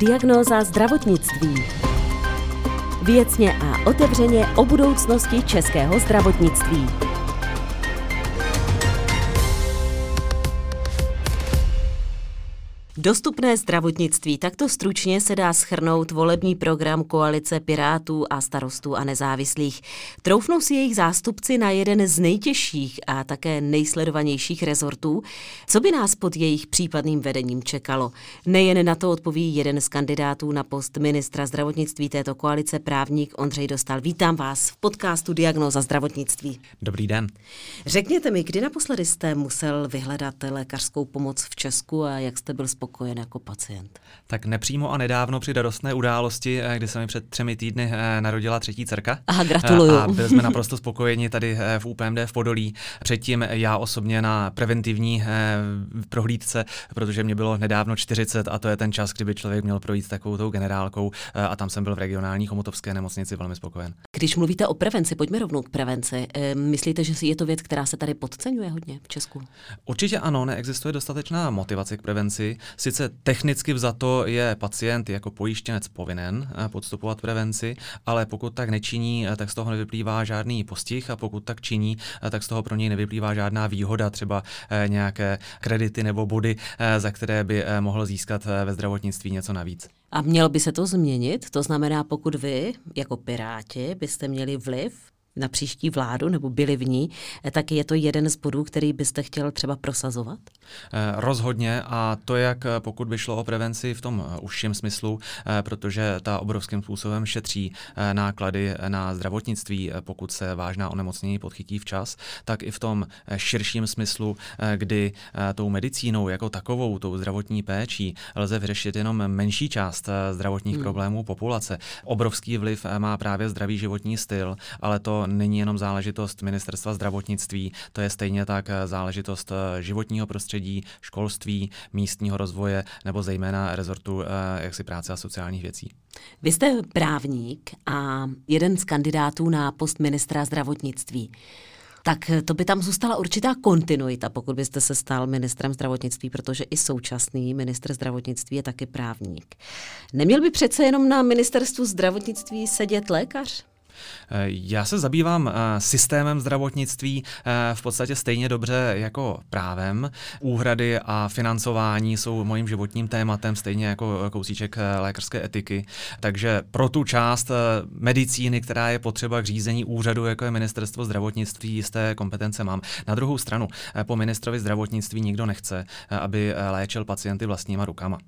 Diagnóza zdravotnictví. Věcně a otevřeně o budoucnosti českého zdravotnictví. Dostupné zdravotnictví. Takto stručně se dá schrnout volební program koalice Pirátů a starostů a nezávislých. Troufnou si jejich zástupci na jeden z nejtěžších a také nejsledovanějších rezortů. Co by nás pod jejich případným vedením čekalo? Nejen na to odpoví jeden z kandidátů na post ministra zdravotnictví této koalice, právník Ondřej Dostal. Vítám vás v podcastu Diagnoza zdravotnictví. Dobrý den. Řekněte mi, kdy naposledy jste musel vyhledat lékařskou pomoc v Česku a jak jste byl spokojený spokojen jako pacient? Tak nepřímo a nedávno při radostné události, eh, kdy se mi před třemi týdny eh, narodila třetí dcerka. Aha, gratuluju. A byli jsme naprosto spokojeni tady eh, v UPMD v Podolí. Předtím já osobně na preventivní prohlídce, protože mě bylo nedávno 40 a to je ten čas, kdyby člověk měl projít takovou tou generálkou a tam jsem byl v regionální chomotovské nemocnici velmi spokojen. Když mluvíte o prevenci, pojďme rovnou k prevenci. Myslíte, že je to věc, která se tady podceňuje hodně v Česku? Určitě ano, neexistuje dostatečná motivace k prevenci. Sice technicky vzato je pacient jako pojištěnec povinen eh, podstupovat prevenci, ale pokud tak nečiní, eh, tak z toho nevyplývá žádný postih a pokud tak činí, eh, tak z toho pro něj nevyplývá žádná výhoda, třeba nějaké kredity nebo body, za které by mohl získat ve zdravotnictví něco navíc. A mělo by se to změnit? To znamená, pokud vy jako piráti byste měli vliv na příští vládu nebo byli v ní, eh, tak je to jeden z bodů, který byste chtěl třeba prosazovat? Eh, rozhodně a to, jak eh, pokud by šlo o prevenci v tom užším smyslu, protože ta obrovským způsobem šetří náklady na zdravotnictví, pokud se vážná onemocnění podchytí včas, tak i v tom širším smyslu, kdy tou medicínou jako takovou, tou zdravotní péčí, lze vyřešit jenom menší část zdravotních hmm. problémů populace. Obrovský vliv má právě zdravý životní styl, ale to není jenom záležitost ministerstva zdravotnictví, to je stejně tak eh, záležitost eh, životního prostředí, školství, místního rozvoje nebo zejména rezortu eh, jaksi práce a sociálních věcí. Vy jste právník a jeden z kandidátů na post ministra zdravotnictví tak to by tam zůstala určitá kontinuita, pokud byste se stal ministrem zdravotnictví, protože i současný ministr zdravotnictví je taky právník. Neměl by přece jenom na ministerstvu zdravotnictví sedět lékař? Já se zabývám eh, systémem zdravotnictví eh, v podstatě stejně dobře jako právem. Úhrady a financování jsou mojím životním tématem, stejně jako kousíček eh, lékařské etiky. Takže pro tu část medicíny, která je potřeba k řízení úřadu, jako je ministerstvo zdravotnictví, jisté kompetence mám. Na druhou stranu, po ministrovi zdravotnictví nikdo nechce, aby léčil pacienty vlastníma rukama.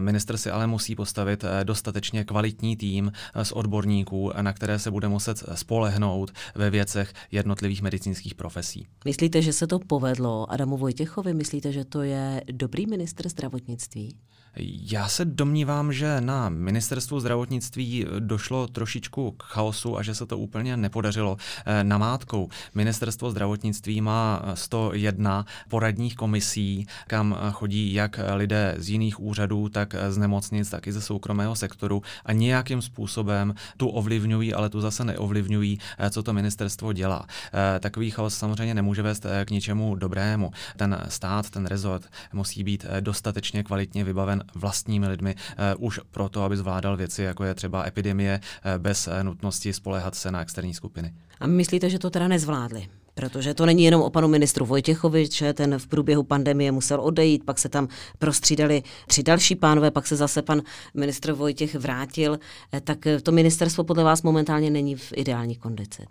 Minister si ale musí postavit dostatečně kvalitní tým z odborníků, na které se bude muset spolehnout ve věcech jednotlivých medicínských profesí. Myslíte, že se to povedlo Adamu Vojtěchovi? Myslíte, že to je dobrý ministr zdravotnictví? Já se domnívám, že na ministerstvu zdravotnictví došlo trošičku k chaosu a že se to úplně nepodařilo. Eh, namátkou ministerstvo zdravotnictví má 101 poradních komisí, kam chodí jak lidé z jiných úřadů, tak z nemocnic, tak i ze soukromého sektoru a nějakým způsobem tu ovlivňují, ale tu zase neovlivňují, eh, co to ministerstvo dělá. Eh, takový chaos samozřejmě nemůže vést k ničemu dobrému. Ten stát, ten rezort musí být dostatečně kvalitně vybaven vlastními lidmi uh, už proto, aby zvládal věci, jako je třeba epidemie, uh, bez uh, nutnosti spolehat se na externí skupiny. A myslíte, že to teda nezvládli? Protože to není jenom o panu ministru Vojtěchovi, že ten v průběhu pandemie musel odejít, pak se tam prostřídali tři další pánové, pak se zase pan ministr Vojtěch vrátil. Tak to ministerstvo podle vás momentálně není v ideální kondici.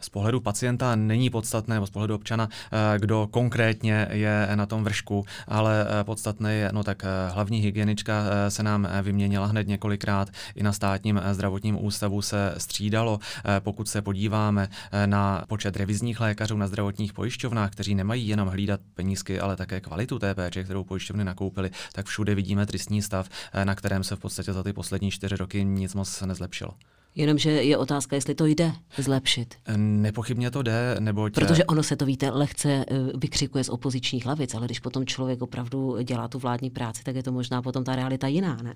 Z pohledu pacienta není podstatné, nebo z pohledu občana, eh, kdo konkrétně je na tom vršku, ale eh, podstatné je, no tak eh, hlavní hygienička se nám vyměnila hned několikrát, i na státním zdravotním ústavu se střídalo. Pokud se podíváme na počet revizních lékařů na zdravotních pojišťovnách, kteří nemají jenom hlídat penízky, ale také kvalitu té péče, kterou pojišťovny nakoupily, tak všude vidíme tristní stav, na kterém se v podstatě za ty poslední čtyři roky nic moc nezlepšilo. Jenomže je otázka, jestli to jde zlepšit. Nepochybně to jde, nebo Protože ono se to, víte, lehce eh, vykřikuje z opozičních lavic, ale když potom člověk opravdu dělá tu vládní práci, tak je to možná potom ta realita jiná, ne?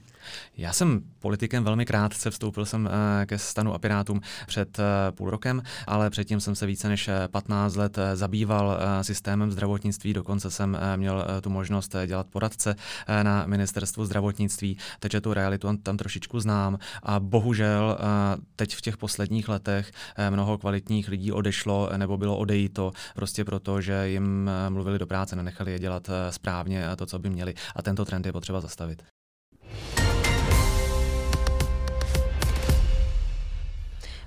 Já jsem politikem velmi krátce, vstoupil jsem eh, ke stanu a Pirátům před eh, půl rokem, ale předtím jsem se více než 15 let zabýval systémem zdravotnictví, dokonce jsem měl tu možnost dělat poradce na ministerstvu zdravotnictví, takže tu realitu tam trošičku znám a bohužel teď v těch posledních letech eh, mnoho kvalitních lidí odešlo eh, nebo bylo odejito prostě proto, že jim eh, mluvili do práce, nenechali je dělat správně to, co by měli. A tento trend je potřeba zastavit.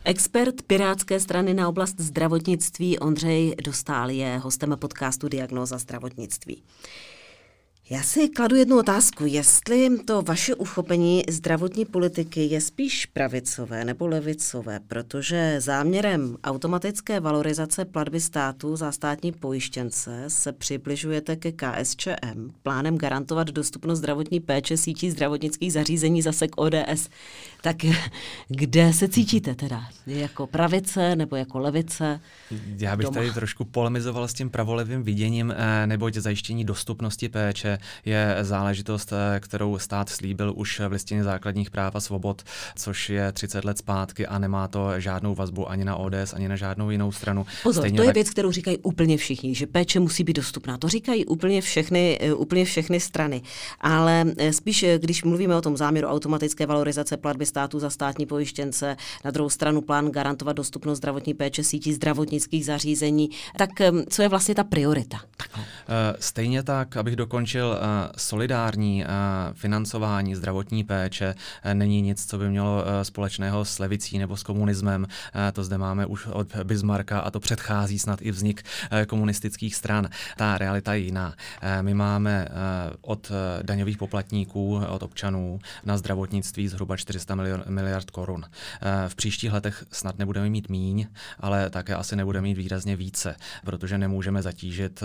Expert Pirátské strany na oblast zdravotnictví Ondřej Dostál je hostem podcastu Diagnoza zdravotnictví. Já si kladu jednu otázku, jestli to vaše uchopení zdravotní politiky je spíš pravicové nebo levicové, protože záměrem automatické valorizace platby státu za státní pojištěnce se přibližujete ke KSČM, plánem garantovat dostupnost zdravotní péče sítí zdravotnických zařízení zase k ODS. Tak kde se cítíte teda? Jako pravice nebo jako levice? Já bych doma? tady trošku polemizoval s tím pravolevým viděním, eh, neboť zajištění dostupnosti péče je záležitost, eh, kterou stát slíbil už v listině základních práv a svobod, což je 30 let zpátky a nemá to žádnou vazbu ani na ODS, ani na žádnou jinou stranu. Pozor, Stejně to je tak... věc, kterou říkají úplně všichni, že péče musí být dostupná. To říkají úplně všechny, eh, úplně všechny strany. Ale eh, spíš, když mluvíme o tom záměru automatické valorizace platby státu za státní pojištěnce, na druhou stranu plán garantovat dostupnost zdravotní péče sítí zdravotnických zařízení, tak co je vlastně ta priorita? Stejně tak, abych dokončil Eh, solidární eh, financování zdravotní péče eh, není nic, co by mělo společného s levicí nebo s komunismem. To zde máme už od Bismarcka a to předchází snad i vznik komunistických stran. Ta realita je jiná. My máme od daňových poplatníků, od občanů na zdravotnictví zhruba 400 miliard korun. V příštích letech snad nebudeme mít míň, ale také asi nebudeme mít výrazně více, protože nemůžeme zatížit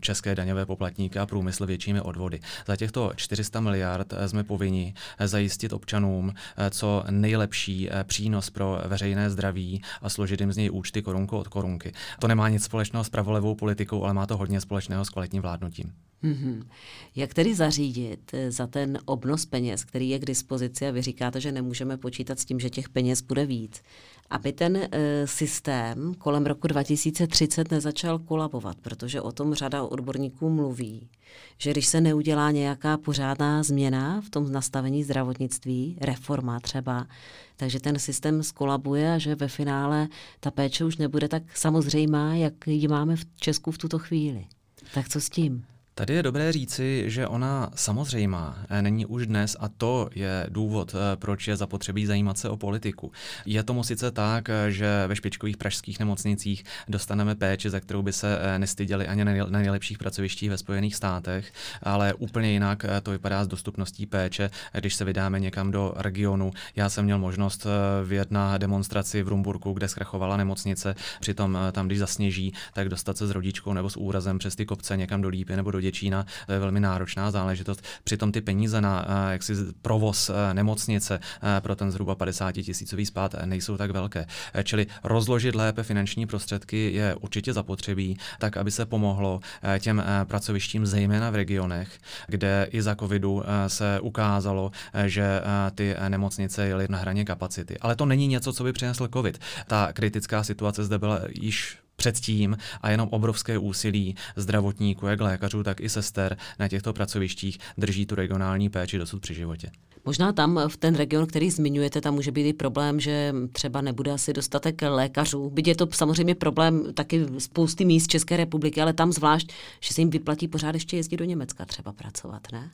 české daňové poplatníky a průmysl větší většími odvody. Za těchto 400 miliard eh, jsme povinni eh, zajistit občanům eh, co nejlepší přínos pro veřejné zdraví a složit jim z něj účty korunku od korunky. To nemá nic společného s pravolevou politikou, ale má to hodně společného s kvalitním vládnutím. Mm-hmm. Jak tedy zařídit za ten obnos peněz, který je k dispozici a vy říkáte, že nemůžeme počítat s tím, že těch peněz bude víc, aby ten uh, systém kolem roku 2030 nezačal kolabovat, protože o tom řada odborníků mluví, že když se neudělá nějaká pořádná změna v tom nastavení zdravotnictví, reforma třeba, takže ten systém skolabuje a že ve finále ta péče už nebude tak samozřejmá, jak ji máme v Česku v tuto chvíli. Tak co s tím? Tady je dobré říci, že ona samozřejmá eh, není už dnes a to je důvod, eh, proč je zapotřebí zajímat se o politiku. Je tomu sice tak, eh, že ve špičkových pražských nemocnicích dostaneme péči, za kterou by se nestyděli ani na nejlepších pracovištích ve Spojených státech, ale úplně jinak to vypadá s dostupností péče, když se vydáme někam do regionu. Já jsem měl možnost vyjet na demonstraci v Rumburku, kde zkrachovala nemocnice, přitom tam, když zasněží, tak dostat se s rodičkou nebo s úrazem přes ty kopce někam do Lípy nebo do to je velmi náročná záležitost. Přitom ty peníze na eh, jaksi provoz eh, nemocnice eh, pro ten zhruba 50 tisícový spát nejsou tak velké. Čili rozložit lépe finanční prostředky je určitě zapotřebí, tak aby se pomohlo těm pracovištím, zejména v regionech, kde i za covidu se ukázalo, že ty nemocnice jely na hraně kapacity. Ale to není něco, co by přinesl covid. Ta kritická situace zde byla již předtím a jenom obrovské úsilí zdravotníků, jak lékařů, tak i sester na těchto pracovištích drží tu regionální péči dosud při životě. Možná tam v ten region, který zmiňujete, tam může být i problém, že třeba nebude asi dostatek lékařů. Byť je to samozřejmě problém taky spousty míst České republiky, ale tam zvlášť, že se jim vyplatí pořád ještě jezdit do Německa třeba pracovat, ne?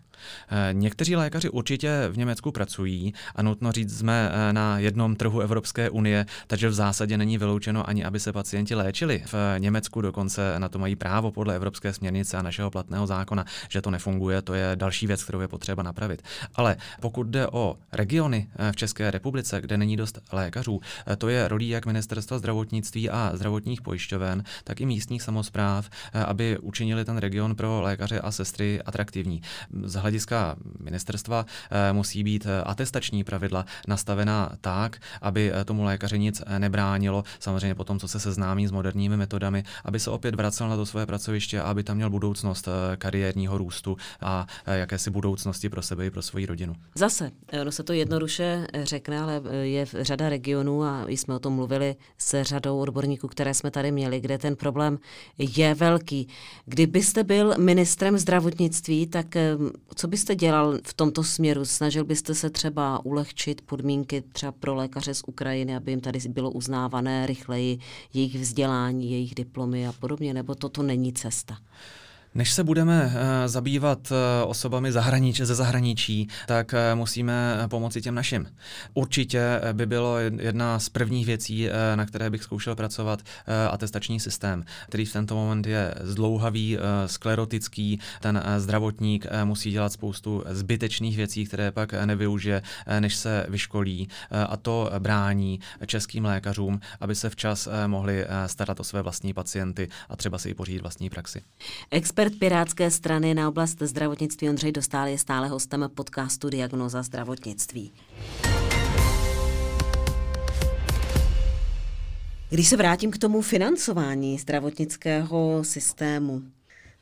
Eh, někteří lékaři určitě v Německu pracují a nutno říct, jsme eh, na jednom trhu Evropské unie, takže v zásadě není vyloučeno ani, aby se pacienti léčili v Německu dokonce na to mají právo podle evropské směrnice a našeho platného zákona, že to nefunguje, to je další věc, kterou je potřeba napravit. Ale pokud jde o regiony v České republice, kde není dost lékařů, to je rolí jak ministerstva zdravotnictví a zdravotních pojišťoven, tak i místních samozpráv, aby učinili ten region pro lékaře a sestry atraktivní. Z hlediska ministerstva musí být atestační pravidla nastavená tak, aby tomu lékaři nic nebránilo, samozřejmě potom, co se seznámí s moderními metodami, aby se opět vracel na to své pracoviště a aby tam měl budoucnost eh, kariérního růstu a eh, jakési budoucnosti pro sebe i pro svoji rodinu. Zase, ono se to jednoduše řekne, ale je řada regionů a jsme o tom mluvili se řadou odborníků, které jsme tady měli, kde ten problém je velký. Kdybyste byl ministrem zdravotnictví, tak eh, co byste dělal v tomto směru? Snažil byste se třeba ulehčit podmínky třeba pro lékaře z Ukrajiny, aby jim tady bylo uznávané rychleji jejich vzdělání, jejich diplomy a podobně, nebo toto není cesta? Než se budeme uh, zabývat uh, osobami zahraničí, ze zahraničí, tak uh, musíme pomoci těm našim. Určitě by bylo jedna z prvních věcí, na které bych zkoušel pracovat, atestační systém, který v tento moment je zdlouhavý, sklerotický. Ten zdravotník musí dělat spoustu zbytečných věcí, které pak nevyužije, než se vyškolí. A to brání českým lékařům, aby se včas mohli starat o své vlastní pacienty a třeba si i pořídit vlastní praxi. Expert Expert Pirátské strany na oblast zdravotnictví Ondřej Dostál je stále hostem podcastu Diagnoza zdravotnictví. Když se vrátím k tomu financování zdravotnického systému,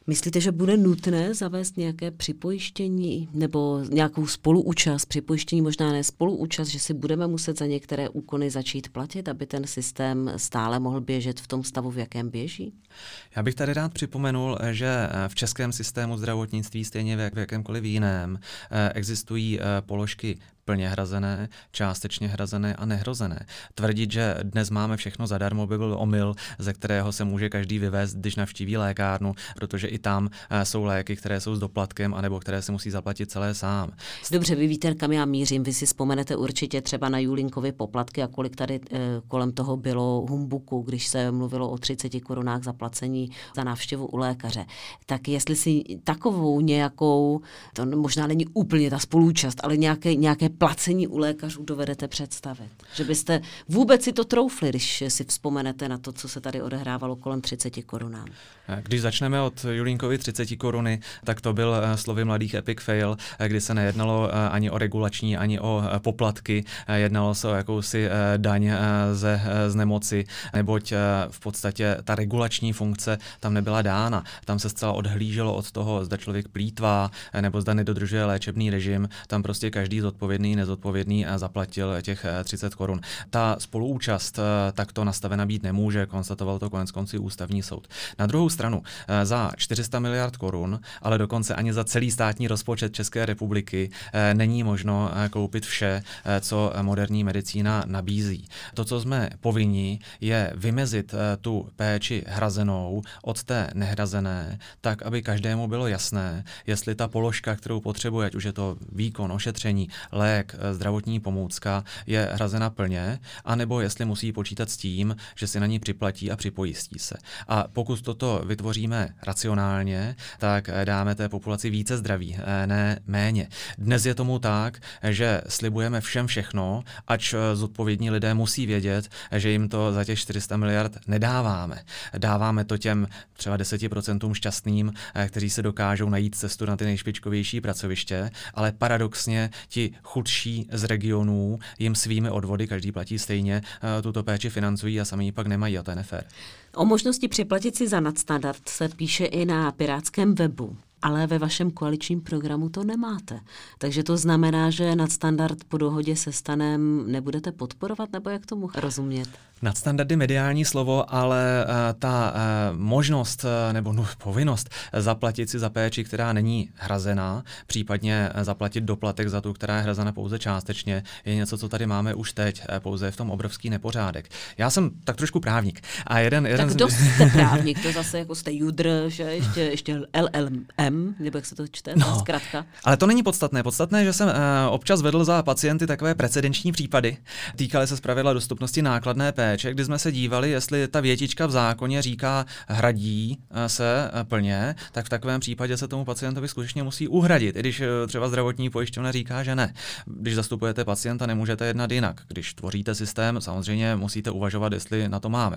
Myslíte, že bude nutné zavést nějaké připojištění nebo nějakou spoluúčast, připojištění možná ne spoluúčast, že si budeme muset za některé úkony začít platit, aby ten systém stále mohl běžet v tom stavu, v jakém běží? Já bych tady rád připomenul, že v českém systému zdravotnictví, stejně v jakémkoliv jiném, eh, existují eh, položky plně hrazené, částečně hrazené a nehrozené. Tvrdit, že dnes máme všechno zadarmo, by byl omyl, ze kterého se může každý vyvést, když navštíví lékárnu, protože i tam eh, jsou léky, které jsou s doplatkem, anebo které se musí zaplatit celé sám. Dobře, vy víte, kam já mířím. Vy si vzpomenete určitě třeba na Julinkovi poplatky a kolik tady eh, kolem toho bylo humbuku, když se mluvilo o 30 korunách zaplacení za návštěvu u lékaře. Tak jestli si takovou nějakou, to možná není úplně ta spolúčast, ale nějaké, nějaké placení u lékařů dovedete představit? Že byste vůbec si to troufli, když si vzpomenete na to, co se tady odehrávalo kolem 30 korunám? Když začneme od Julínkovi 30 koruny, tak to byl eh, slovy mladých epic fail, eh, kdy se nejednalo eh, ani o regulační, ani o poplatky, jednalo se o jakousi daň ze, z nemoci, neboť v podstatě ta regulační funkce tam nebyla dána. Tam se zcela odhlíželo od toho, zda člověk plítvá, nebo zda nedodržuje léčebný režim. Tam prostě každý zodpovědný, nezodpovědný zaplatil těch 30 korun. Ta spoluúčast takto nastavena být nemůže, konstatoval to konec konci ústavní soud. Na druhou stranu eh, za 400 miliard korun, ale dokonce ani za celý státní rozpočet České republiky eh, není možno eh, koupit vše, co moderní medicína nabízí. To, co jsme povinni, je vymezit tu péči hrazenou od té nehrazené, tak, aby každému bylo jasné, jestli ta položka, kterou potřebuje, ať už je to výkon, ošetření, lék, zdravotní pomůcka, je hrazena plně, anebo jestli musí počítat s tím, že si na ní připlatí a připojistí se. A pokud toto vytvoříme racionálně, tak eh, dáme té populaci více zdraví, eh, ne méně. Dnes je tomu tak, že slibujeme všem všechno, ač eh, zodpovědní lidé musí vědět, že jim to za těch 400 miliard nedáváme. Dáváme to těm třeba 10% šťastným, kteří se dokážou najít cestu na ty nejšpičkovější pracoviště, ale paradoxně ti chudší z regionů jim svými odvody, každý platí stejně, tuto péči financují a sami ji pak nemají a to je nefér. O možnosti připlatit si za nadstandard se píše i na pirátském webu ale ve vašem koaličním programu to nemáte. Takže to znamená, že nadstandard po dohodě se stanem nebudete podporovat, nebo jak tomu rozumět? Nadstandardy mediální slovo, ale uh, ta uh, možnost uh, nebo no, povinnost zaplatit si za péči, která není hrazená, případně zaplatit doplatek za tu, která je hrazena pouze částečně, je něco, co tady máme už teď, pouze v tom obrovský nepořádek. Já jsem tak trošku právník. A jeden, jeden tak dost jste právník, to zase jako jste judr, že ještě, ještě LLM, PEM, nebo jak se to čte, no, zkrátka. Ale to není podstatné. Podstatné je, že jsem uh, občas vedl za pacienty takové precedenční případy. Týkaly se zpravidla dostupnosti nákladné péče, kdy jsme se dívali, jestli ta větička v zákoně říká hradí uh, se uh, plně, tak v takovém případě se tomu pacientovi skutečně musí uhradit, i když třeba zdravotní pojišťovna říká, že ne. Když zastupujete pacienta, nemůžete jednat jinak. Když tvoříte systém, samozřejmě musíte uvažovat, jestli na to máme.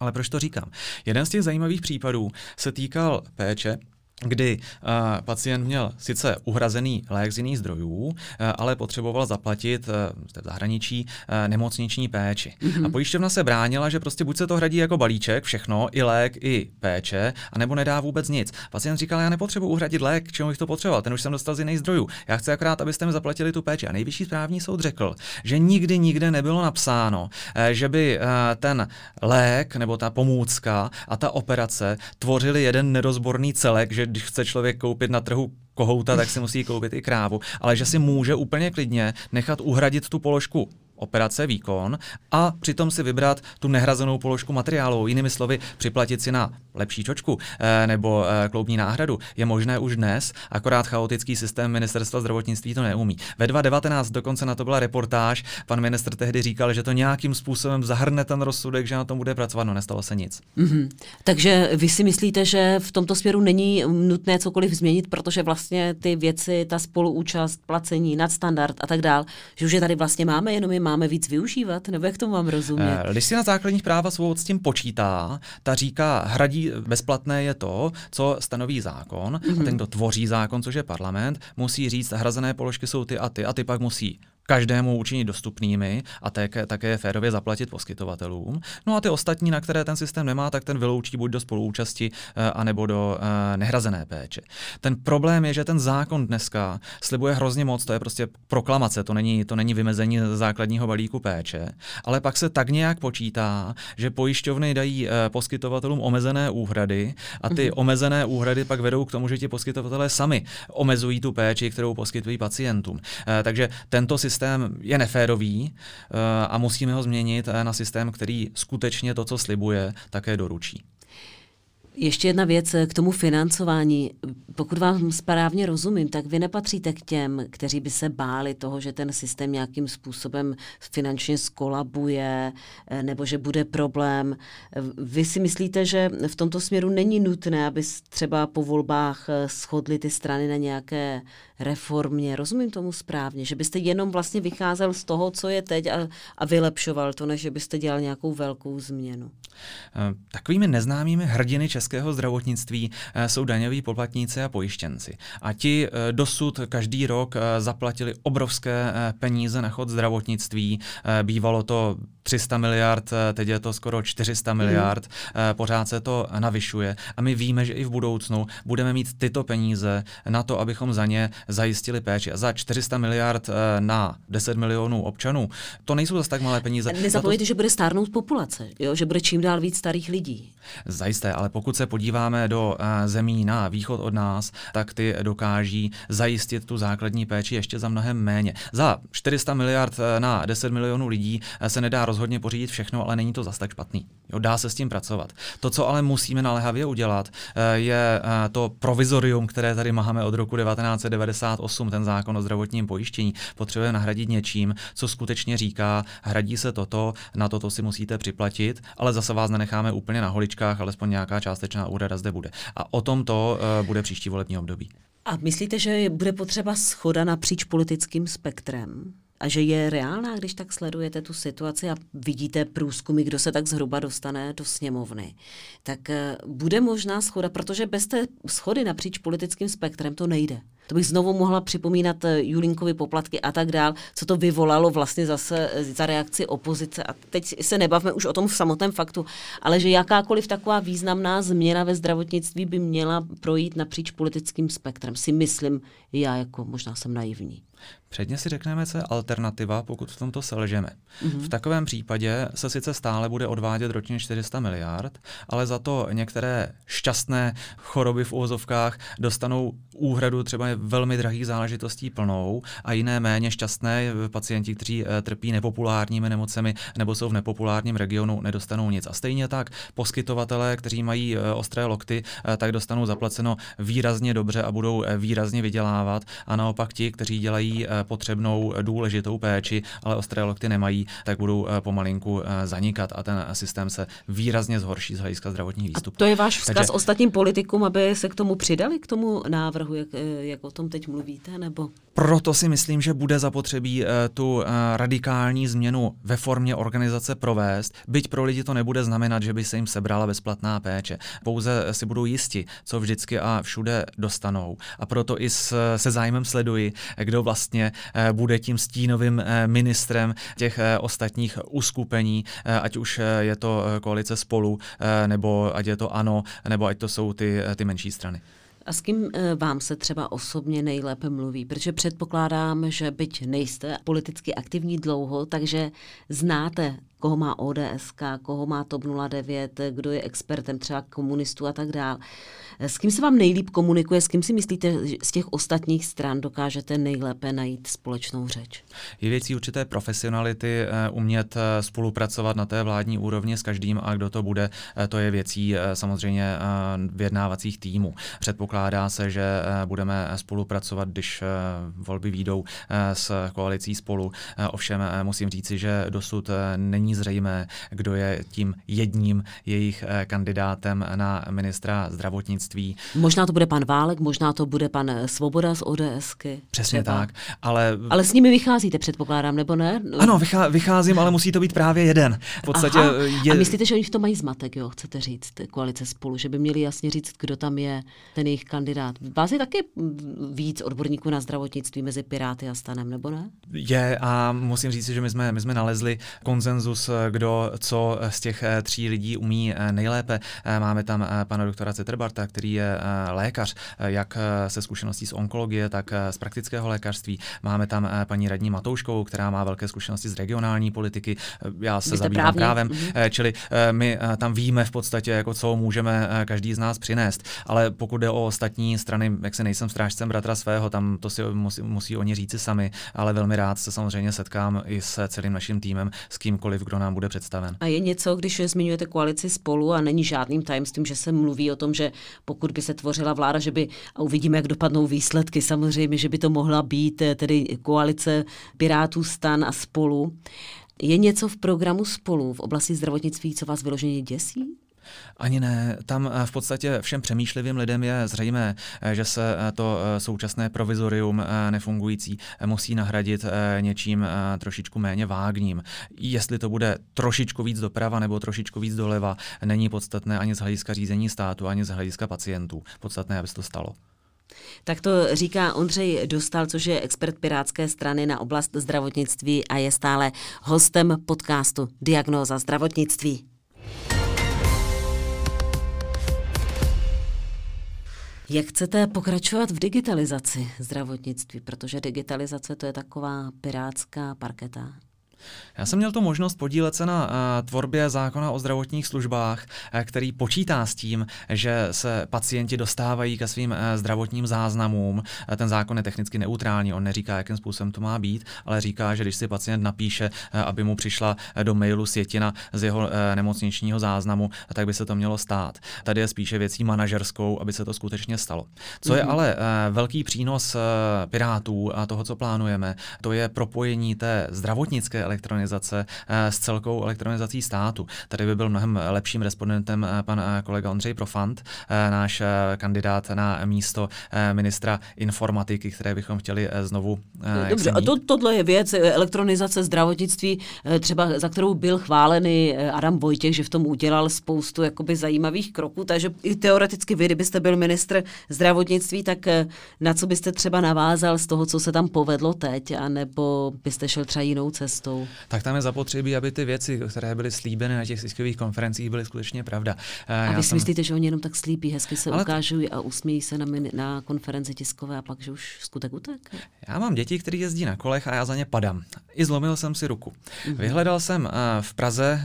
Ale proč to říkám? Jeden z těch zajímavých případů se týkal péče, kdy uh, pacient měl sice uhrazený lék z jiných zdrojů, uh, ale potřeboval zaplatit uh, v zahraničí nemocniční péči. Mm-hmm. A pojišťovna se bránila, že prostě buď se to hradí jako balíček, všechno, i lék, i péče, anebo nedá vůbec nic. Pacient říkal, já nepotřebuji uhradit lék, k čemu bych to potřeboval, ten už jsem dostal z jiných zdrojů. Já chci akorát, abyste mi zaplatili tu péči. A nejvyšší správní soud řekl, že nikdy nikde nebylo napsáno, že by ten lék nebo ta pomůcka a ta operace tvořili jeden nerozborný celek, že když chce člověk koupit na trhu kohouta, tak si musí koupit i krávu, ale že si může úplně klidně nechat uhradit tu položku operace, výkon a přitom si vybrat tu nehrazenou položku materiálu. Jinými slovy, připlatit si na lepší čočku e, nebo e, kloubní náhradu je možné už dnes, akorát chaotický systém ministerstva zdravotnictví to neumí. Ve 2019 dokonce na to byla reportáž, pan minister tehdy říkal, že to nějakým způsobem zahrne ten rozsudek, že na tom bude pracovat, no nestalo se nic. Mm-hmm. Takže vy si myslíte, že v tomto směru není nutné cokoliv změnit, protože vlastně ty věci, ta spoluúčast, placení, nadstandard a tak dál, že už je tady vlastně máme, jenom je máme víc využívat, nebo jak to mám rozumět? Eh, Listina základních práv svou s tím počítá, ta říká, hradí bezplatné je to, co stanoví zákon, mm-hmm. a mhm. ten, kdo tvoří zákon, což je parlament, musí říct, hrazené položky jsou ty a ty, a ty pak musí každému učinit dostupnými a také, také férově zaplatit poskytovatelům. No a ty ostatní, na které ten systém nemá, tak ten vyloučí buď do spoluúčasti, eh, anebo do eh, nehrazené péče. Ten problém je, že ten zákon dneska slibuje hrozně moc, to je prostě proklamace, to není, to není vymezení základního balíku péče, ale pak se tak nějak počítá, že pojišťovny dají eh, poskytovatelům omezené úhrady a ty mm-hmm. omezené úhrady pak vedou k tomu, že ti poskytovatelé sami omezují tu péči, kterou poskytují pacientům. Takže tento systém systém je neférový eh, a musíme ho změnit na systém, který skutečně to, co slibuje, také doručí. Ještě jedna věc k tomu financování. Pokud vám správně rozumím, tak vy nepatříte k těm, kteří by se báli toho, že ten systém nějakým způsobem finančně skolabuje eh, nebo že bude problém. Vy si myslíte, že v tomto směru není nutné, aby třeba po volbách eh, shodly ty strany na nějaké reformě? Rozumím tomu správně, že byste jenom vlastně vycházel z toho, co je teď a, a vylepšoval to, než byste dělal nějakou velkou změnu. Eh, takovými neznámými hrdiny České českého zdravotnictví eh, jsou daňoví poplatníci a pojištěnci. A ti eh, dosud každý rok eh, zaplatili obrovské peníze na chod zdravotnictví. Bývalo to 300 miliard, teď je to skoro 400 mhm. miliard, mm. pořád se to navyšuje a my víme, že i v budoucnu budeme mít tyto peníze na to, abychom za ně zajistili péči. A za 400 miliard na 10 milionů občanů, to nejsou zase tak malé peníze. Nezapomeňte, to... že bude stárnout populace, jo? že bude čím dál víc starých lidí. Zajisté, ale pokud se podíváme do eh, zemí na východ od nás, tak ty dokáží zajistit tu základní péči ještě za mnohem méně. Za 400 miliard eh, na 10 milionů lidí eh, se nedá rozhodně pořídit všechno, ale není to zas tak špatný. Jo, dá se s tím pracovat. To, co ale musíme naléhavě udělat, je to provizorium, které tady máme od roku 1998, ten zákon o zdravotním pojištění. Potřebujeme nahradit něčím, co skutečně říká, hradí se toto, na toto si musíte připlatit, ale zase vás nenecháme úplně na holičkách, alespoň nějaká částečná úhrada zde bude. A o tom to uh, bude příští volební období. A myslíte, že bude potřeba schoda napříč politickým spektrem? A že je reálná, když tak sledujete tu situaci a vidíte průzkumy, kdo se tak zhruba dostane do sněmovny, tak eh, bude možná schoda, protože bez té schody napříč politickým spektrem to nejde. To bych znovu mohla připomínat eh, Julinkovi poplatky a tak dál, co to vyvolalo vlastně zase eh, za reakci opozice. A teď se nebavme už o tom v samotném faktu, ale že jakákoliv taková významná změna ve zdravotnictví by měla projít napříč politickým spektrem, si myslím já jako možná jsem naivní. Předně si řekneme, co je alternativa, pokud v tomto selžeme. Mm-hmm. V takovém případě se sice stále bude odvádět ročně 400 miliard, ale za to některé šťastné choroby v úvozovkách dostanou úhradu třeba velmi drahých záležitostí plnou a jiné méně šťastné pacienti, kteří trpí nepopulárními nemocemi nebo jsou v nepopulárním regionu, nedostanou nic. A stejně tak poskytovatelé, kteří mají ostré lokty, tak dostanou zaplaceno výrazně dobře a budou výrazně vydělávat. A naopak ti, kteří dělají potřebnou důležitou péči, ale ostré lokty nemají, tak budou pomalinku zanikat a ten systém se výrazně zhorší z hlediska zdravotních výstupů. A to je váš vzkaz Takže, ostatním politikům, aby se k tomu přidali, k tomu návrhu, jak, jak o tom teď mluvíte? Nebo? Proto si myslím, že bude zapotřebí uh, tu uh, radikální změnu ve formě organizace provést, byť pro lidi to nebude znamenat, že by se jim sebrala bezplatná péče. Pouze si budou jisti, co vždycky a všude dostanou. A proto i s, se zájmem sleduji, kdo vlastně bude tím stínovým ministrem těch ostatních uskupení, ať už je to koalice spolu, nebo ať je to ANO, nebo ať to jsou ty, ty menší strany. A s kým eh, vám se třeba osobně nejlépe mluví? Protože předpokládám, že byť nejste politicky aktivní dlouho, takže znáte koho má ODS, koho má TOP 09, kdo je expertem třeba komunistů a tak dále. S kým se vám nejlíp komunikuje, s kým si myslíte, že z těch ostatních stran dokážete nejlépe najít společnou řeč? Je věcí určité profesionality, eh, umět eh, spolupracovat na té vládní úrovni s každým a kdo to bude, eh, to je věcí samozřejmě vyjednávacích týmů. Předpokládá se, že budeme spolupracovat, když volby výjdou s koalicí spolu. Ovšem musím říci, že dosud není zřejmé, kdo je tím jedním jejich kandidátem na ministra zdravotnictví. Možná to bude pan Válek, možná to bude pan eh, Svoboda z ODSky. Přesně třeba. tak, ale... Ale s nimi vycházíte, předpokládám, nebo ne? Ano, vycházím, ale musí to být právě jeden. V podstatě Aha. je... A myslíte, že oni v tom mají zmatek, jo, chcete říct, koalice spolu, že by měli jasně říct, kdo tam je ten jejich kandidát. Vás je taky víc odborníků na zdravotnictví mezi Piráty a Stanem, nebo ne? Je a musím říct, že my jsme, my jsme nalezli konzenzus versus eh, kdo co z těch eh, tří lidí umí eh, nejlépe. Máme tam pana doktora Zetterbarta, který je lékař, jak se zkušeností z onkologie, tak z praktického lékařství. Máme tam paní radní Matouškou, která má velké zkušenosti z regionální politiky. Já se zabývám právem, mm-hmm. čili my tam víme v podstatě, jako co můžeme každý z nás přinést. Ale pokud jde o ostatní strany, jak se nejsem strážcem bratra svého, tam to si musí, musí oni říci sami, ale velmi rád se samozřejmě setkám i s celým naším týmem, s kýmkoliv, kdo nám bude představen. A je něco, když zmiňujete koalici spolu a není žádným tajemstvím, že se mluví o tom, že pokud by se tvořila vláda, že by, a uvidíme, jak dopadnou výsledky, samozřejmě, že by to mohla být eh, tedy koalice Pirátů, Stan a spolu. Je něco v programu spolu v oblasti zdravotnictví, co vás vyloženě děsí? Ani ne. Tam eh, v podstatě všem přemýšlivým lidem je zřejmé, eh, že se eh, to současné provizorium nefungující musí nahradit něčím trošičku méně vágním. Jestli to bude trošičku víc doprava nebo trošičku víc doleva, není podstatné ani z hlediska řízení státu, ani z hlediska pacientů. Podstatné, aby se to stalo. Tak to říká Ondřej Dostal, což je expert Pirátské strany na oblast zdravotnictví a je stále hostem podcastu Diagnóza zdravotnictví. Jak chcete pokračovat v digitalizaci zdravotnictví? Protože digitalizace to je taková pirátská parketa. Já jsem měl tu možnost podílet se na uh, tvorbě zákona o zdravotních službách, uh, který počítá s tím, že se pacienti dostávají ke svým uh, zdravotním záznamům. Ten zákon je technicky neutrální, on neříká, jakým způsobem to má být, ale říká, že když si pacient napíše, aby mu přišla do mailu sjetina z jeho nemocničního záznamu, tak by se to mělo stát. Tady je spíše věcí manažerskou, aby se to skutečně stalo. Co je mhm. ale velký přínos Pirátů a toho, co plánujeme, to je propojení té zdravotnické elektronizace eh, s celkou elektronizací státu. Tady by byl mnohem lepším respondentem eh, pan eh, kolega Ondřej Profant, náš kandidát na místo ministra informatiky, které bychom chtěli znovu. Dobře, a to, tohle je věc elektronizace zdravotnictví, třeba za kterou byl chválený Adam Vojtěch, že v tom udělal spoustu jakoby zajímavých kroků, takže i teoreticky vy, kdybyste byl ministr zdravotnictví, tak na co byste třeba navázal z toho, co se tam povedlo teď, anebo byste šel třeba jinou cestou? Nebudou. Tak tam je zapotřebí, aby ty věci, které byly slíbeny na těch tiskových konferencích, byly skutečně pravda. A vy si jsem... myslíte, že oni jenom tak slíbí, hezky se Ale... ukážují a usmějí se na, min- na konferenci tiskové a pak, že už skutek utek? Já mám děti, které jezdí na kolech a já za ně padám. I zlomil jsem si ruku. Mm-hmm. Vyhledal jsem uh, v Praze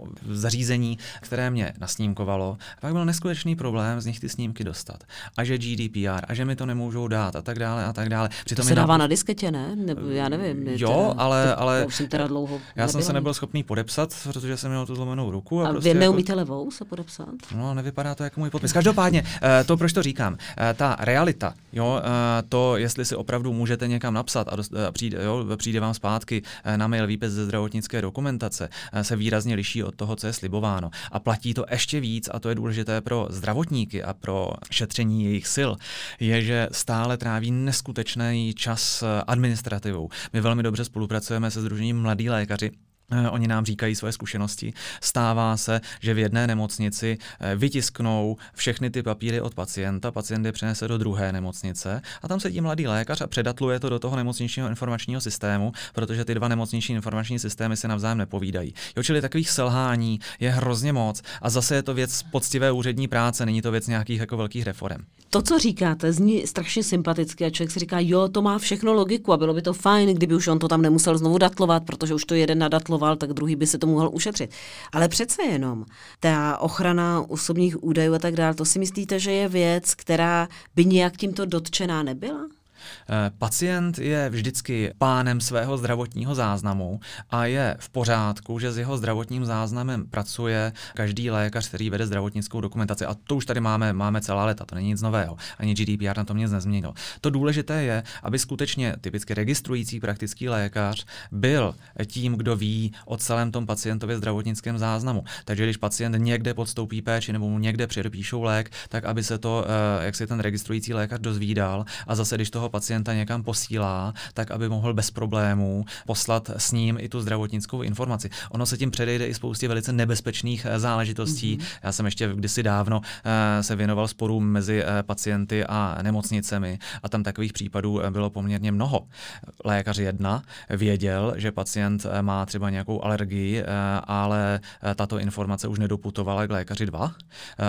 uh, zařízení, které mě nasnímkovalo. Pak byl neskutečný problém z nich ty snímky dostat. A že GDPR, a že mi to nemůžou dát a tak dále a tak dále. Přitom to se dává na... na disketě, ne? Nebo já nevím. Jo, teda, ale, ale teda dlouho já jsem se nebyl schopný podepsat, protože jsem měl tu zlomenou ruku. A, a prostě vy neumíte jako... levou se podepsat? No, nevypadá to jako můj podpis. Každopádně, eh, to proč to říkám, eh, ta realita, jo, eh, to, jestli si opravdu můžete někam napsat a, dost, a přijde, jo, přijde vám zpátky na mail výpis ze zdravotnické dokumentace, se výrazně liší od toho, co je slibováno. A platí to ještě víc, a to je důležité pro zdravotníky a pro šetření jejich sil, je, že stále tráví neskutečný čas administrativou. My velmi dobře spolupracujeme se Združením Mladí lékaři, oni nám říkají svoje zkušenosti. Stává se, že v jedné nemocnici eh, vytisknou všechny ty papíry od pacienta, pacient je přenese do druhé nemocnice a tam sedí mladý lékař a předatluje to do toho nemocničního informačního systému, protože ty dva nemocniční informační systémy se navzájem nepovídají. Jo, čili takových selhání je hrozně moc a zase je to věc poctivé úřední práce, není to věc nějakých jako velkých reform. To, co říkáte, zní strašně sympaticky a člověk si říká, jo, to má všechno logiku a bylo by to fajn, kdyby už on to tam nemusel znovu datlovat, protože už to jeden nadatloval, tak druhý by se to mohl ušetřit. Ale přece jenom ta ochrana osobních údajů a tak dále, to si myslíte, že je věc, která by nějak tímto dotčená nebyla? Eh, pacient je vždycky pánem svého zdravotního záznamu a je v pořádku, že s jeho zdravotním záznamem pracuje každý lékař, který vede zdravotnickou dokumentaci. A to už tady máme, máme celá leta, to není nic nového. Ani GDPR na tom nic nezměnil. To důležité je, aby skutečně typicky registrující praktický lékař byl tím, kdo ví o celém tom pacientově zdravotnickém záznamu. Takže když pacient někde podstoupí péči nebo mu někde předepíšou lék, tak aby se to, eh, jak si ten registrující lékař dozvídal a zase, když toho pacienta někam posílá, tak aby mohl bez problémů poslat s ním i tu zdravotnickou informaci. Ono se tím předejde i spoustě velice nebezpečných eh, záležitostí. Mm-hmm. Já jsem ještě kdysi dávno uh, se věnoval sporům mezi uh, pacienty a nemocnicemi a tam takových případů bylo poměrně mnoho. Lékař jedna věděl, že pacient má třeba nějakou alergii, ale tato informace už nedoputovala k lékaři dva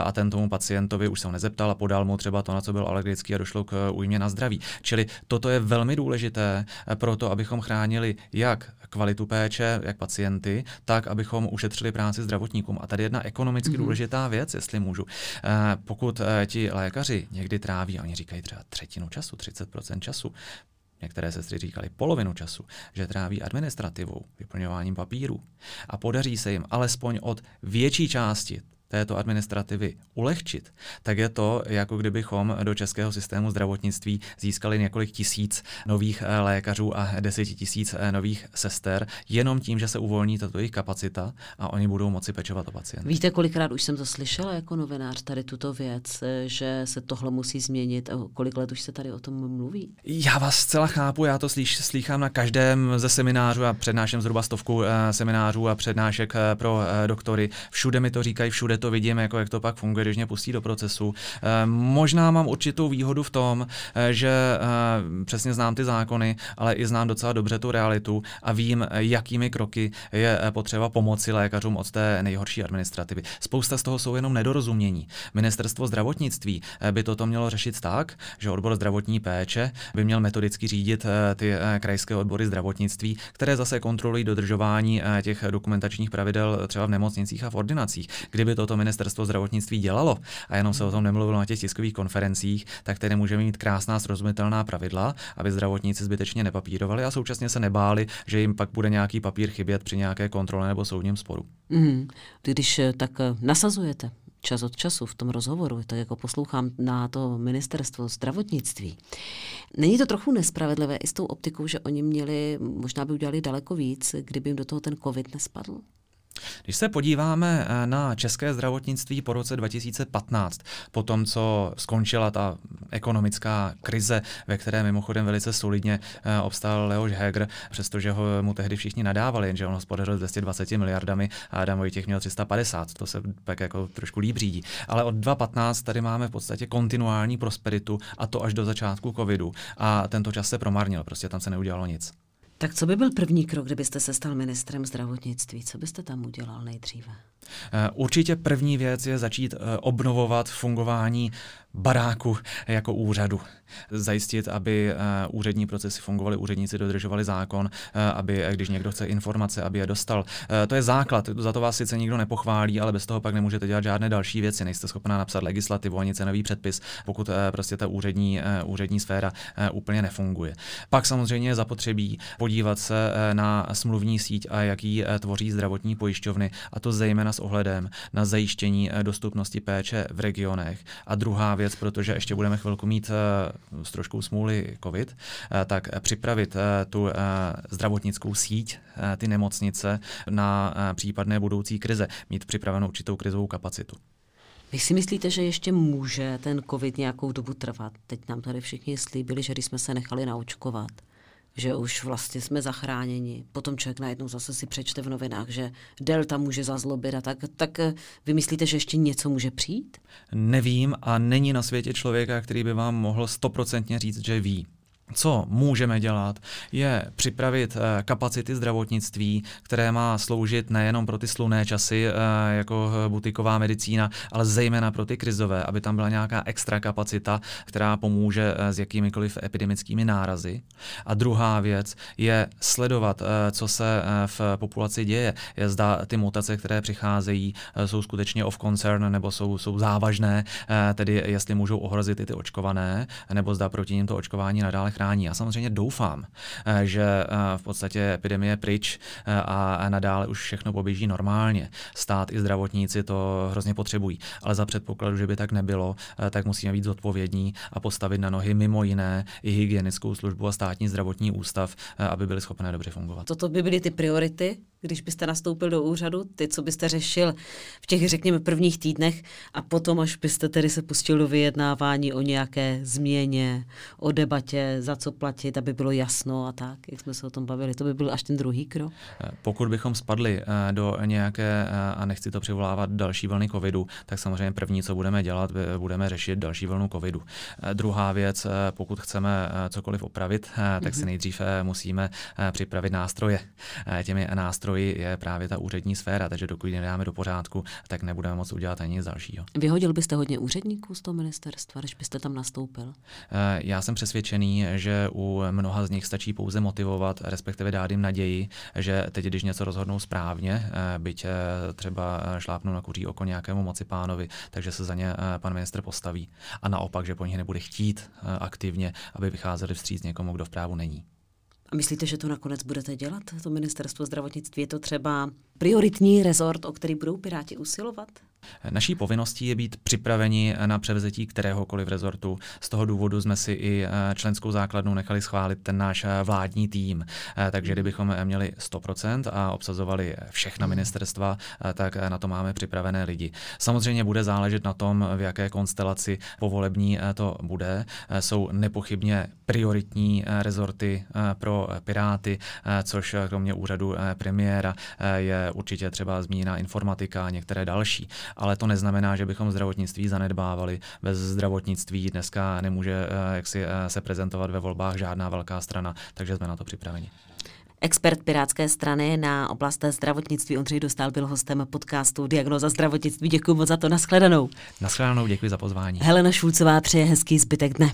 a ten tomu pacientovi už se ho nezeptal a podal mu třeba to, na co byl alergický a došlo k újmě na zdraví. Čili toto je velmi důležité eh, pro to, abychom chránili jak kvalitu péče, jak pacienty, tak abychom ušetřili práci zdravotníkům. A tady jedna ekonomicky mm-hmm. důležitá věc, jestli můžu. Eh, pokud eh, ti lékaři někdy tráví, a oni říkají třeba třetinu času, 30% času, některé sestry říkali polovinu času, že tráví administrativou, vyplňováním papíru a podaří se jim alespoň od větší části této administrativy ulehčit, tak je to, jako kdybychom do českého systému zdravotnictví získali několik tisíc nových eh, lékařů a deseti tisíc eh, nových sester, jenom tím, že se uvolní tato jejich kapacita a oni budou moci pečovat o pacienty. Víte, kolikrát už jsem to slyšela jako novinář, tady tuto věc, eh, že se tohle musí změnit. Kolik let už se tady o tom mluví? Já vás zcela chápu, já to slyš, slýchám na každém ze seminářů a přednáším zhruba stovku seminářů a přednášek pro doktory. Všude mi to říkají, všude to vidím, jako jak to pak funguje, když mě pustí do procesu. E, možná mám určitou výhodu v tom, e, že e, přesně znám ty zákony, ale i znám docela dobře tu realitu a vím, jakými kroky je potřeba pomoci lékařům od té nejhorší administrativy. Spousta z toho jsou jenom nedorozumění. Ministerstvo zdravotnictví by toto mělo řešit tak, že odbor zdravotní péče by měl metodicky řídit ty krajské odbory zdravotnictví, které zase kontrolují dodržování těch dokumentačních pravidel třeba v nemocnicích a v ordinacích. Kdyby toto to ministerstvo zdravotnictví dělalo a jenom se o tom nemluvilo na těch tiskových konferencích, tak tedy můžeme mít krásná srozumitelná pravidla, aby zdravotníci zbytečně nepapírovali a současně se nebáli, že jim pak bude nějaký papír chybět při nějaké kontrole nebo soudním sporu. Mm, když eh, tak eh, nasazujete čas od času v tom rozhovoru, tak jako poslouchám na to ministerstvo zdravotnictví. Není to trochu nespravedlivé i s tou optikou, že oni měli, možná by udělali daleko víc, kdyby jim do toho ten covid nespadl? Když se podíváme eh, na české zdravotnictví po roce 2015, po tom, co skončila ta ekonomická krize, ve které mimochodem velice solidně eh, obstál Leoš Heger, přestože ho mu tehdy všichni nadávali, jenže on hospodařil s 220 miliardami a Adam Vojtěch měl 350, to se pak jako trošku líp řídí. Ale od 2015 tady máme v podstatě kontinuální prosperitu a to až do začátku covidu a tento čas se promarnil, prostě tam se neudělalo nic. Tak co by byl první krok, kdybyste se stal ministrem zdravotnictví? Co byste tam udělal nejdříve? Eh, určitě první věc je začít eh, obnovovat fungování baráku jako úřadu. Zajistit, aby eh, úřední procesy fungovaly, úředníci dodržovali zákon, aby když někdo chce informace, aby je dostal. To je základ, za to vás sice nikdo nepochválí, ale bez toho pak nemůžete dělat žádné další věci. Nejste schopná napsat legislativu ani cenový předpis, pokud prostě ta úřední, úřední sféra úplně nefunguje. Pak samozřejmě je zapotřebí podívat se na smluvní síť a jaký tvoří zdravotní pojišťovny, a to zejména s ohledem na zajištění eh, dostupnosti péče v regionech. A druhá věc, protože ještě budeme chvilku mít eh, s troškou smůly COVID, eh, tak připravit tu zdravotnickou síť, ty nemocnice na případné budoucí krize, mít připravenou určitou krizovou kapacitu. Vy si myslíte, že ještě může ten COVID nějakou dobu trvat? Teď nám tady všichni slíbili, že když jsme se nechali naočkovat, že už vlastně jsme zachráněni. Potom člověk najednou zase si přečte v novinách, že delta může zazlobit a tak. Tak eh, vy myslíte, že ještě něco může přijít? Nevím a není na světě člověka, který by vám mohl stoprocentně říct, že ví. Co můžeme dělat, je připravit eh, kapacity zdravotnictví, které má sloužit nejenom pro ty sluné časy eh, jako butiková medicína, ale zejména pro ty krizové, aby tam byla nějaká extra kapacita, která pomůže eh, s jakýmikoliv epidemickými nárazy. A druhá věc je sledovat, co se v populaci děje. Je zda ty mutace, které přicházejí, jsou skutečně of concern nebo jsou, jsou závažné, tedy jestli můžou ohrozit i ty očkované, nebo zda proti nim to očkování nadále chrání. Já samozřejmě doufám, eh, že eh, v podstatě epidemie je pryč eh, a nadále už všechno poběží normálně. Stát i zdravotníci to hrozně potřebují. Ale za předpokladu, že by tak nebylo, tak musíme být zodpovědní a postavit na nohy mimo jiné i hygienickou službu a státní zdravotní ústav, aby byly schopné dobře fungovat. Toto by byly ty priority, když byste nastoupil do úřadu, ty, co byste řešil v těch, řekněme, prvních týdnech a potom, až byste tedy se pustil do vyjednávání o nějaké změně, o debatě, za co platit, aby bylo jasno a tak, jak jsme se o tom bavili. To by byl až ten druhý krok. Eh, pokud bychom spadli eh, do nějaké, eh, a nechci to přivolávat, další vlny covidu, tak samozřejmě první, co budeme dělat, budeme řešit další vlnu covidu. Druhá věc, pokud chceme cokoliv opravit, tak si mhm. nejdřív musíme připravit nástroje. Těmi nástroji je právě ta úřední sféra, takže dokud ji nedáme do pořádku, tak nebudeme moc udělat ani nic dalšího. Vyhodil byste hodně úředníků z toho ministerstva, když byste tam nastoupil? Já jsem přesvědčený, že u mnoha z nich stačí pouze motivovat, respektive dát jim naději, že teď, když něco rozhodnou správně, eh, byť eh, třeba eh, šlápnou na kuří oko nějakému moci pánovi, takže se za ně pan ministr postaví. A naopak, že po nich nebude chtít aktivně, aby vycházeli vstříc někomu, kdo v právu není. A myslíte, že to nakonec budete dělat, to ministerstvo zdravotnictví? Je to třeba prioritní rezort, o který budou Piráti usilovat? Naší povinností je být připraveni na převzetí kteréhokoliv rezortu. Z toho důvodu jsme si i eh, členskou základnu nechali schválit ten náš eh, vládní tým. Eh, takže kdybychom měli 100% a obsazovali všechna ministerstva, tak na to máme připravené lidi. Samozřejmě bude záležet na tom, v jaké konstelaci povolební to bude. Jsou nepochybně prioritní rezorty pro Piráty, což kromě úřadu premiéra je určitě třeba zmíněná informatika a některé další ale to neznamená, že bychom zdravotnictví zanedbávali. Bez zdravotnictví dneska nemůže eh, jak si, eh, se prezentovat ve volbách žádná velká strana, takže jsme na to připraveni. Expert Pirátské strany na oblast zdravotnictví Ondřej Dostal byl hostem podcastu Diagnoza zdravotnictví. Děkuji moc za to. Naschledanou. Naschledanou, děkuji za pozvání. Helena Šulcová přeje hezký zbytek dne.